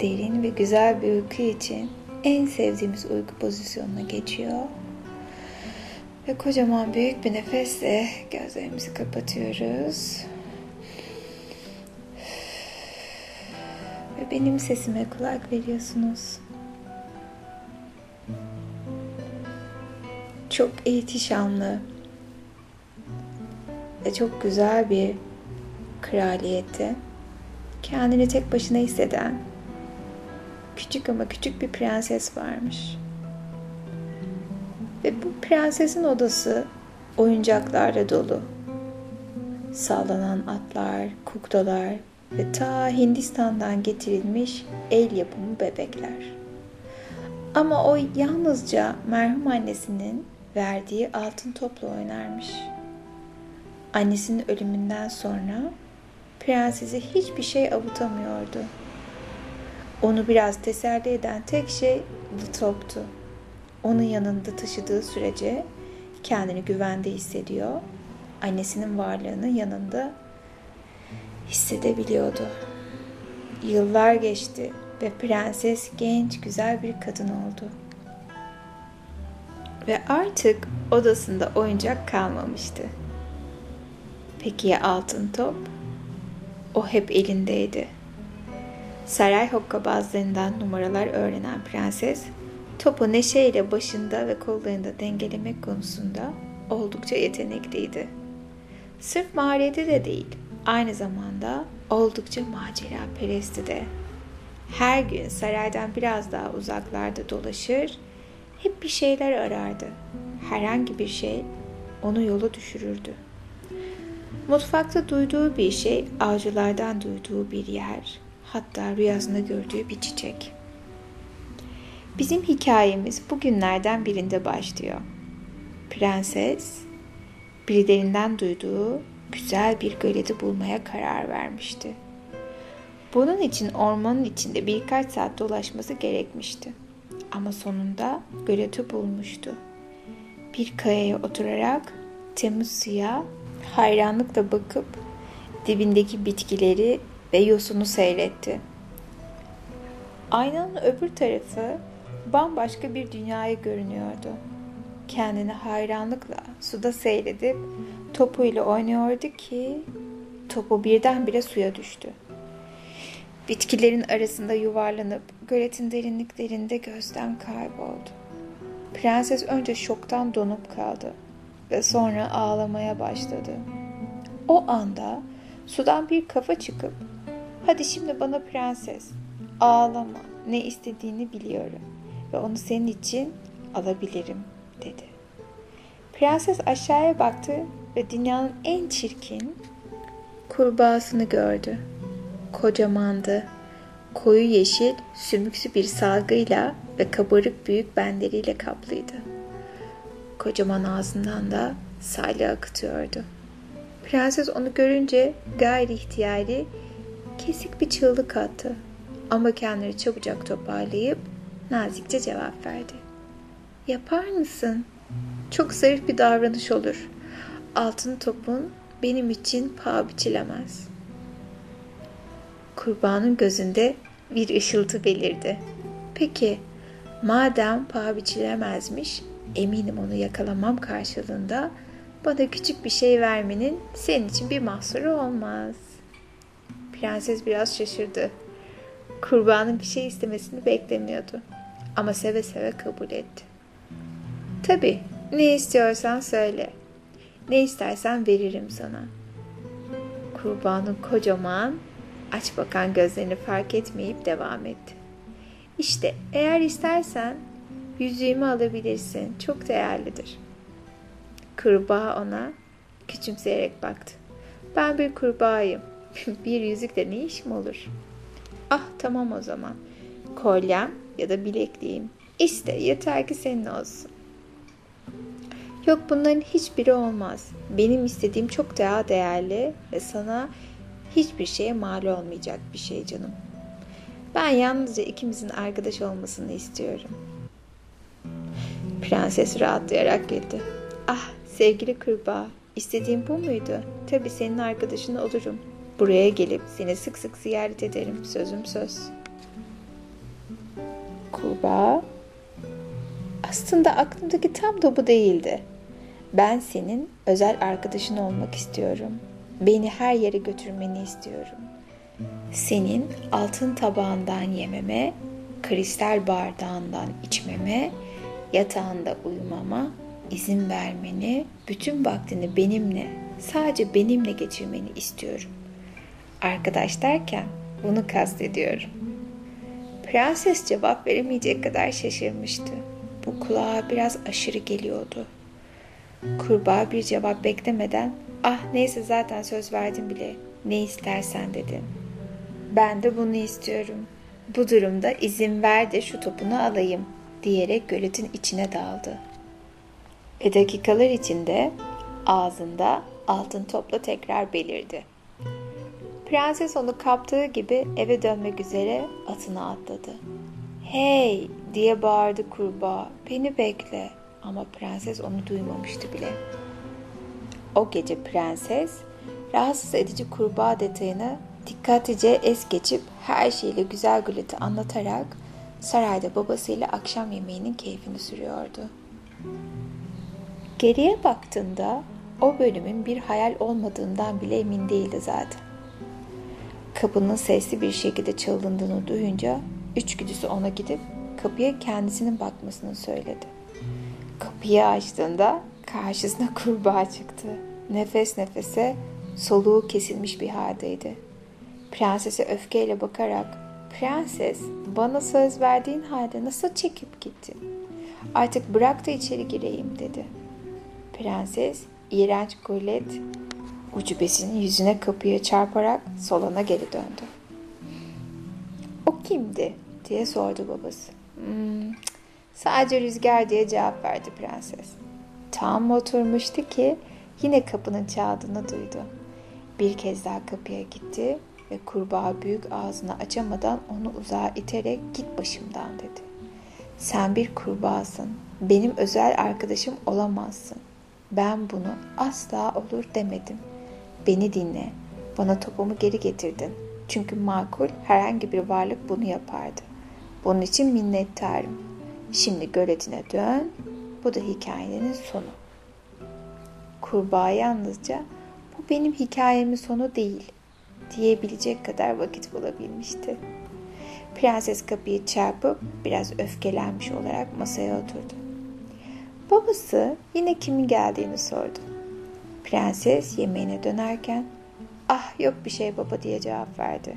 derin ve güzel bir uyku için en sevdiğimiz uyku pozisyonuna geçiyor. Ve kocaman büyük bir nefesle gözlerimizi kapatıyoruz. Ve benim sesime kulak veriyorsunuz. Çok ihtişamlı ve çok güzel bir kraliyette kendini tek başına hisseden küçük ama küçük bir prenses varmış. Ve bu prensesin odası oyuncaklarla dolu. Sallanan atlar, kuklalar ve ta Hindistan'dan getirilmiş el yapımı bebekler. Ama o yalnızca merhum annesinin verdiği altın topla oynarmış. Annesinin ölümünden sonra prensesi hiçbir şey avutamıyordu. Onu biraz teselli eden tek şey bu toptu. Onun yanında taşıdığı sürece kendini güvende hissediyor. Annesinin varlığını yanında hissedebiliyordu. Yıllar geçti ve prenses genç güzel bir kadın oldu. Ve artık odasında oyuncak kalmamıştı. Peki ya altın top? O hep elindeydi. Saray hokkabazlarından numaralar öğrenen prenses, topu neşeyle başında ve kollarında dengelemek konusunda oldukça yetenekliydi. Sırf mahareti de değil, aynı zamanda oldukça macera perestti de. Her gün saraydan biraz daha uzaklarda dolaşır, hep bir şeyler arardı. Herhangi bir şey onu yola düşürürdü. Mutfakta duyduğu bir şey, avcılardan duyduğu bir yer, hatta rüyasında gördüğü bir çiçek. Bizim hikayemiz bugünlerden birinde başlıyor. Prenses, birilerinden duyduğu güzel bir göleti bulmaya karar vermişti. Bunun için ormanın içinde birkaç saat dolaşması gerekmişti. Ama sonunda göleti bulmuştu. Bir kayaya oturarak temiz suya hayranlıkla bakıp dibindeki bitkileri ve yosunu seyretti. Aynanın öbür tarafı bambaşka bir dünyaya görünüyordu. Kendini hayranlıkla suda seyredip topuyla oynuyordu ki topu birdenbire suya düştü. Bitkilerin arasında yuvarlanıp göletin derinliklerinde gözden kayboldu. Prenses önce şoktan donup kaldı ve sonra ağlamaya başladı. O anda sudan bir kafa çıkıp hadi şimdi bana prenses ağlama ne istediğini biliyorum ve onu senin için alabilirim dedi. Prenses aşağıya baktı ve dünyanın en çirkin kurbağasını gördü. Kocamandı. Koyu yeşil, sümüksü bir salgıyla ve kabarık büyük benleriyle kaplıydı. Kocaman ağzından da salya akıtıyordu. Prenses onu görünce gayri ihtiyari kesik bir çığlık attı. Ama kendini çabucak toparlayıp nazikçe cevap verdi. Yapar mısın? Çok zarif bir davranış olur. Altın topun benim için paha biçilemez. Kurbanın gözünde bir ışıltı belirdi. Peki, madem paha biçilemezmiş, eminim onu yakalamam karşılığında bana küçük bir şey vermenin senin için bir mahsuru olmaz. Prenses biraz şaşırdı. Kurbanın bir şey istemesini beklemiyordu. Ama seve seve kabul etti. Tabii, ne istiyorsan söyle. Ne istersen veririm sana. Kurbanın kocaman, aç bakan gözlerini fark etmeyip devam etti. İşte eğer istersen yüzüğümü alabilirsin. Çok değerlidir. Kurbağa ona küçümseyerek baktı. Ben bir kurbağayım. bir yüzükle ne işim olur? Ah tamam o zaman. Kolyem ya da bilekliğim. İşte yeter ki senin olsun. Yok bunların hiçbiri olmaz. Benim istediğim çok daha değerli ve sana hiçbir şeye mal olmayacak bir şey canım. Ben yalnızca ikimizin arkadaş olmasını istiyorum. Prenses rahatlayarak güldü. Ah sevgili kurbağa, istediğin bu muydu? Tabii senin arkadaşın olurum. Buraya gelip seni sık sık ziyaret ederim, sözüm söz. kurbağa. Aslında aklımdaki tam da bu değildi. Ben senin özel arkadaşın olmak istiyorum. Beni her yere götürmeni istiyorum. Senin altın tabağından yememe, kristal bardağından içmeme, yatağında uyumama izin vermeni, bütün vaktini benimle, sadece benimle geçirmeni istiyorum. Arkadaş derken bunu kastediyorum. Prenses cevap veremeyecek kadar şaşırmıştı. Bu kulağa biraz aşırı geliyordu. Kurbağa bir cevap beklemeden ah neyse zaten söz verdim bile ne istersen dedi. Ben de bunu istiyorum. Bu durumda izin ver de şu topunu alayım diyerek göletin içine daldı. Ve dakikalar içinde ağzında altın topla tekrar belirdi. Prenses onu kaptığı gibi eve dönmek üzere atına atladı. Hey diye bağırdı kurbağa. Beni bekle. Ama prenses onu duymamıştı bile. O gece prenses rahatsız edici kurbağa detayını dikkatlice es geçip her şeyle güzel gületi anlatarak sarayda babasıyla akşam yemeğinin keyfini sürüyordu. Geriye baktığında o bölümün bir hayal olmadığından bile emin değildi zaten. Kapının sesli bir şekilde çalındığını duyunca içgüdüsü ona gidip kapıya kendisinin bakmasını söyledi. Kapıyı açtığında karşısına kurbağa çıktı. Nefes nefese soluğu kesilmiş bir haldeydi. Prensese öfkeyle bakarak Prenses bana söz verdiğin halde nasıl çekip gittin? Artık bırak da içeri gireyim dedi. Prenses iğrenç gulet ucubesinin yüzüne kapıya çarparak solana geri döndü. O kimdi diye sordu babası. Hmm, sadece rüzgar diye cevap verdi prenses. Tam oturmuştu ki yine kapının çaldığını duydu. Bir kez daha kapıya gitti ve kurbağa büyük ağzını açamadan onu uzağa iterek git başımdan dedi. Sen bir kurbağasın. Benim özel arkadaşım olamazsın. Ben bunu asla olur demedim. Beni dinle. Bana topumu geri getirdin. Çünkü makul herhangi bir varlık bunu yapardı. Bunun için minnettarım. Şimdi göletine dön. Bu da hikayenin sonu. Kurbağa yalnızca bu benim hikayemin sonu değil diyebilecek kadar vakit bulabilmişti. Prenses kapıyı çarpıp biraz öfkelenmiş olarak masaya oturdu. Babası yine kimin geldiğini sordu. Prenses yemeğine dönerken ah yok bir şey baba diye cevap verdi.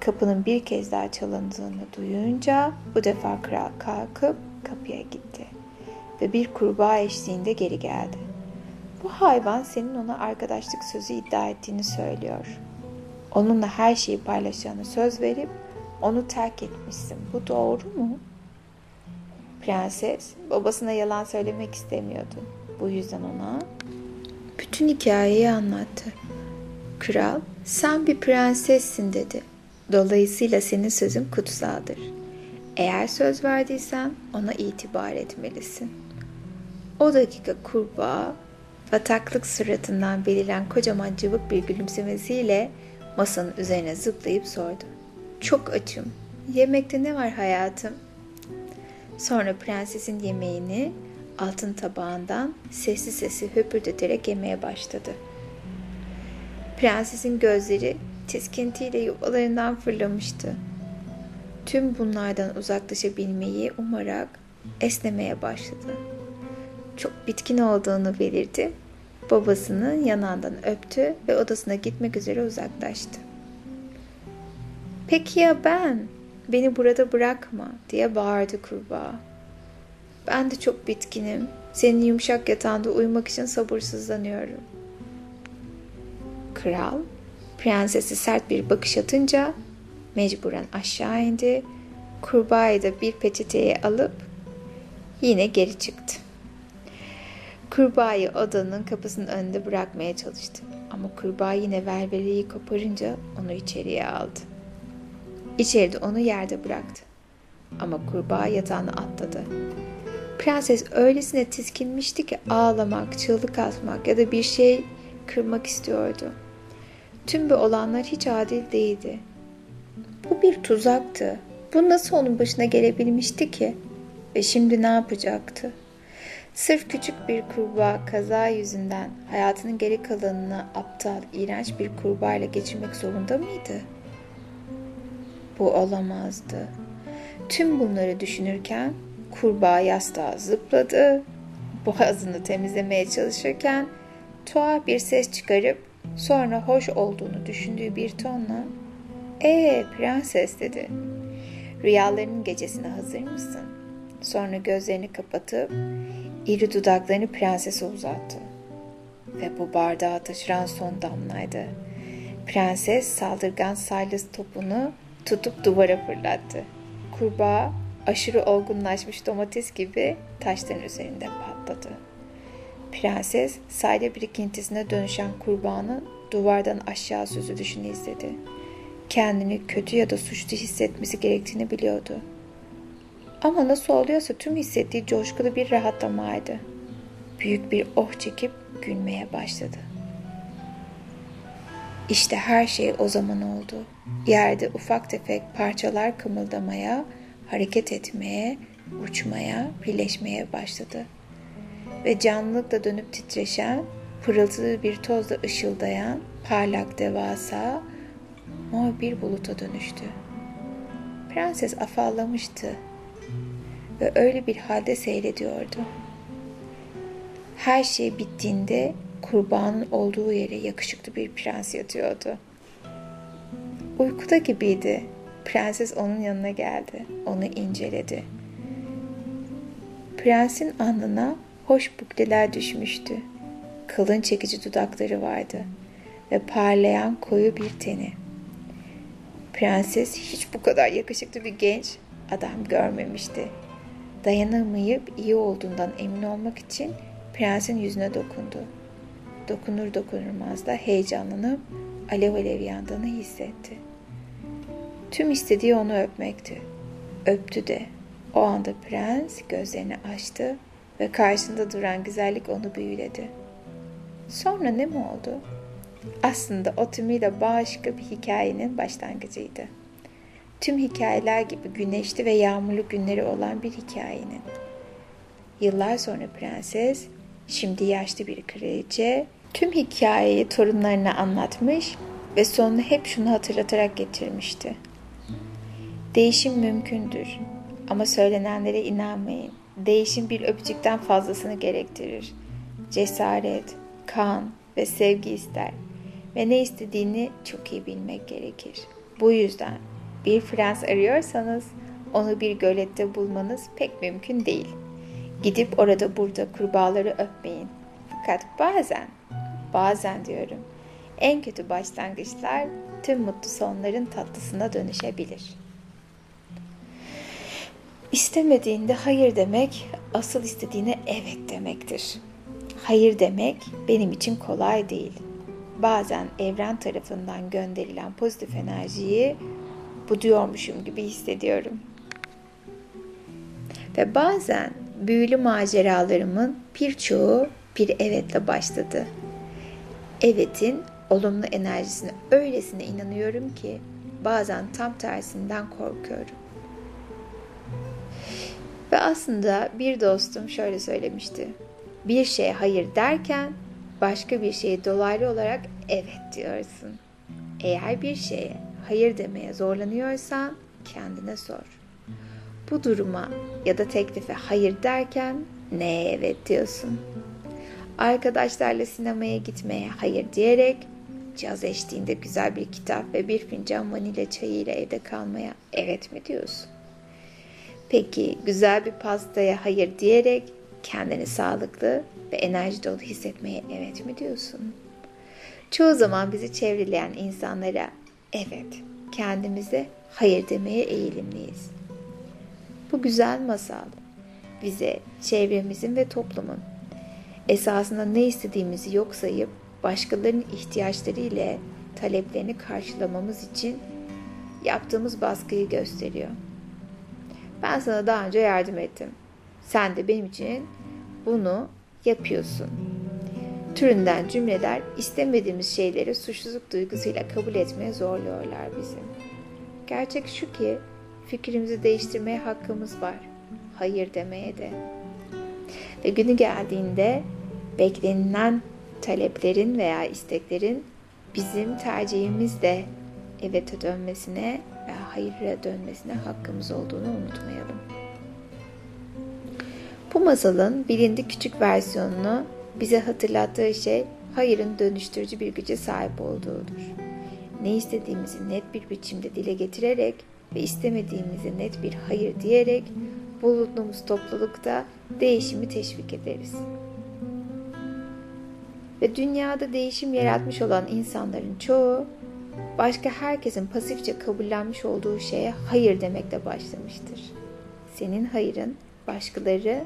Kapının bir kez daha çalındığını duyunca bu defa kral kalkıp kapıya gitti ve bir kurbağa eşliğinde geri geldi. Bu hayvan senin ona arkadaşlık sözü iddia ettiğini söylüyor. Onunla her şeyi paylaşacağını söz verip onu terk etmişsin. Bu doğru mu? Prenses babasına yalan söylemek istemiyordu. Bu yüzden ona bütün hikayeyi anlattı. Kral, sen bir prensessin dedi. Dolayısıyla senin sözün kutsaldır. Eğer söz verdiysen ona itibar etmelisin. O dakika kurbağa, bataklık suratından beliren kocaman cıvık bir gülümsemesiyle masanın üzerine zıplayıp sordu. Çok açım. Yemekte ne var hayatım? Sonra prensesin yemeğini altın tabağından sessiz sesi höpürdeterek yemeye başladı. Prensesin gözleri tiskintiyle yuvalarından fırlamıştı. Tüm bunlardan uzaklaşabilmeyi umarak esnemeye başladı. Çok bitkin olduğunu belirdi. Babasının yanağından öptü ve odasına gitmek üzere uzaklaştı. Peki ya ben? Beni burada bırakma diye bağırdı kurbağa. Ben de çok bitkinim. Senin yumuşak yatağında uyumak için sabırsızlanıyorum. Kral, prensesi sert bir bakış atınca mecburen aşağı indi. Kurbağayı da bir peçeteye alıp yine geri çıktı. Kurbağayı odanın kapısının önünde bırakmaya çalıştı. Ama kurbağa yine velveleyi koparınca onu içeriye aldı. İçeride onu yerde bıraktı. Ama kurbağa yatağına atladı. Prenses öylesine tiskinmişti ki ağlamak, çığlık atmak ya da bir şey kırmak istiyordu. Tüm bu olanlar hiç adil değildi. Bu bir tuzaktı. Bu nasıl onun başına gelebilmişti ki? Ve şimdi ne yapacaktı? Sırf küçük bir kurbağa kaza yüzünden hayatının geri kalanını aptal, iğrenç bir kurbağayla geçirmek zorunda mıydı? Bu olamazdı. Tüm bunları düşünürken kurbağa yastığa zıpladı. Boğazını temizlemeye çalışırken tuhaf bir ses çıkarıp sonra hoş olduğunu düşündüğü bir tonla ''Ee prenses'' dedi. ''Rüyalarının gecesine hazır mısın?'' Sonra gözlerini kapatıp iri dudaklarını prensese uzattı. Ve bu bardağı taşıran son damlaydı. Prenses saldırgan Silas topunu tutup duvara fırlattı. Kurbağa aşırı olgunlaşmış domates gibi taşların üzerinde patladı. Prenses sayda birikintisine dönüşen kurbağanın duvardan aşağı süzülüşünü izledi. Kendini kötü ya da suçlu hissetmesi gerektiğini biliyordu. Ama nasıl oluyorsa tüm hissettiği coşkulu bir rahatlamaydı. Büyük bir oh çekip gülmeye başladı. İşte her şey o zaman oldu. Yerde ufak tefek parçalar kımıldamaya, hareket etmeye, uçmaya, birleşmeye başladı. Ve canlılıkla dönüp titreşen, pırıltılı bir tozla ışıldayan, parlak devasa, mor bir buluta dönüştü. Prenses afallamıştı ve öyle bir halde seyrediyordu. Her şey bittiğinde kurbanın olduğu yere yakışıklı bir prens yatıyordu. Uykuda gibiydi. Prenses onun yanına geldi. Onu inceledi. Prensin alnına hoş bukleler düşmüştü. Kalın çekici dudakları vardı ve parlayan koyu bir teni. Prenses hiç bu kadar yakışıklı bir genç adam görmemişti. Dayanamayıp iyi olduğundan emin olmak için prensin yüzüne dokundu. Dokunur dokunurmaz da heyecanlanıp alev alev yandığını hissetti. Tüm istediği onu öpmekti. Öptü de. O anda prens gözlerini açtı ve karşısında duran güzellik onu büyüledi. Sonra ne mi oldu? Aslında o tümüyle başka bir hikayenin başlangıcıydı. Tüm hikayeler gibi güneşli ve yağmurlu günleri olan bir hikayenin. Yıllar sonra prenses, şimdi yaşlı bir kraliçe, tüm hikayeyi torunlarına anlatmış ve sonunu hep şunu hatırlatarak getirmişti. Değişim mümkündür ama söylenenlere inanmayın. Değişim bir öpücükten fazlasını gerektirir. Cesaret, kan ve sevgi ister ve ne istediğini çok iyi bilmek gerekir. Bu yüzden bir prens arıyorsanız onu bir gölette bulmanız pek mümkün değil. Gidip orada burada kurbağaları öpmeyin. Fakat bazen, bazen diyorum, en kötü başlangıçlar tüm mutlu sonların tatlısına dönüşebilir. İstemediğinde hayır demek, asıl istediğine evet demektir. Hayır demek benim için kolay değil. Bazen evren tarafından gönderilen pozitif enerjiyi bu diyormuşum gibi hissediyorum. Ve bazen büyülü maceralarımın birçoğu bir evetle başladı. Evetin olumlu enerjisine öylesine inanıyorum ki bazen tam tersinden korkuyorum. Ve aslında bir dostum şöyle söylemişti. Bir şeye hayır derken başka bir şeye dolaylı olarak evet diyorsun. Eğer bir şeye hayır demeye zorlanıyorsan kendine sor. Bu duruma ya da teklife hayır derken neye evet diyorsun? Arkadaşlarla sinemaya gitmeye hayır diyerek caz eşliğinde güzel bir kitap ve bir fincan vanilya çayı ile evde kalmaya evet mi diyorsun? Peki güzel bir pastaya hayır diyerek kendini sağlıklı ve enerji dolu hissetmeye evet mi diyorsun? Çoğu zaman bizi çevreleyen insanlara evet, kendimize hayır demeye eğilimliyiz. Bu güzel masal bize çevremizin ve toplumun esasında ne istediğimizi yok sayıp başkalarının ihtiyaçları ile taleplerini karşılamamız için yaptığımız baskıyı gösteriyor. Ben sana daha önce yardım ettim. Sen de benim için bunu yapıyorsun. Türünden cümleler istemediğimiz şeyleri suçluluk duygusuyla kabul etmeye zorluyorlar bizi. Gerçek şu ki fikrimizi değiştirmeye hakkımız var. Hayır demeye de. Ve günü geldiğinde beklenilen taleplerin veya isteklerin bizim tercihimizle evete dönmesine ve hayır'a dönmesine hakkımız olduğunu unutmayalım. Bu masalın bilindik küçük versiyonunu bize hatırlattığı şey hayırın dönüştürücü bir güce sahip olduğudur. Ne istediğimizi net bir biçimde dile getirerek ve istemediğimizi net bir hayır diyerek bulunduğumuz toplulukta değişimi teşvik ederiz. Ve dünyada değişim yaratmış olan insanların çoğu başka herkesin pasifçe kabullenmiş olduğu şeye hayır demekle başlamıştır. Senin hayırın başkaları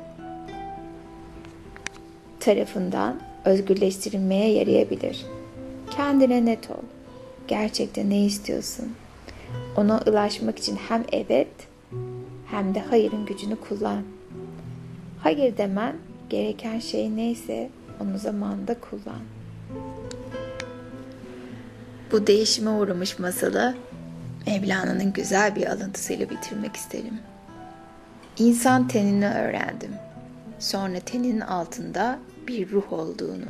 tarafından özgürleştirilmeye yarayabilir. Kendine net ol. Gerçekten ne istiyorsun? Ona ulaşmak için hem evet hem de hayırın gücünü kullan. Hayır demen gereken şey neyse onu zamanında kullan. Bu değişime uğramış masalı Mevlana'nın güzel bir alıntısıyla bitirmek isterim. İnsan tenini öğrendim. Sonra teninin altında bir ruh olduğunu.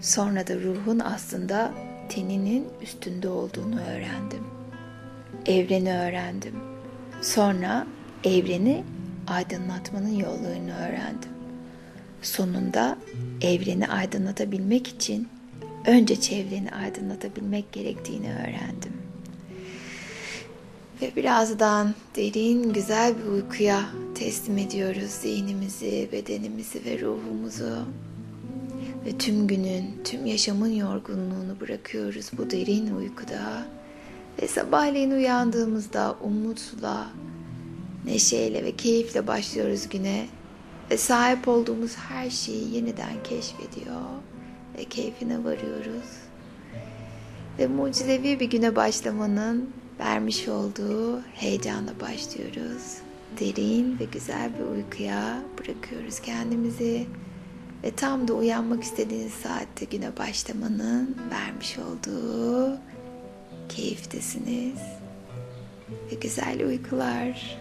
Sonra da ruhun aslında teninin üstünde olduğunu öğrendim. Evreni öğrendim. Sonra evreni aydınlatmanın yollarını öğrendim. Sonunda evreni aydınlatabilmek için önce çevreni aydınlatabilmek gerektiğini öğrendim. Ve birazdan derin güzel bir uykuya teslim ediyoruz zihnimizi, bedenimizi ve ruhumuzu. Ve tüm günün, tüm yaşamın yorgunluğunu bırakıyoruz bu derin uykuda. Ve sabahleyin uyandığımızda umutla, neşeyle ve keyifle başlıyoruz güne. Ve sahip olduğumuz her şeyi yeniden keşfediyor ve keyfine varıyoruz. Ve mucizevi bir güne başlamanın vermiş olduğu heyecanla başlıyoruz. Derin ve güzel bir uykuya bırakıyoruz kendimizi. Ve tam da uyanmak istediğiniz saatte güne başlamanın vermiş olduğu keyftesiniz. Ve güzel uykular.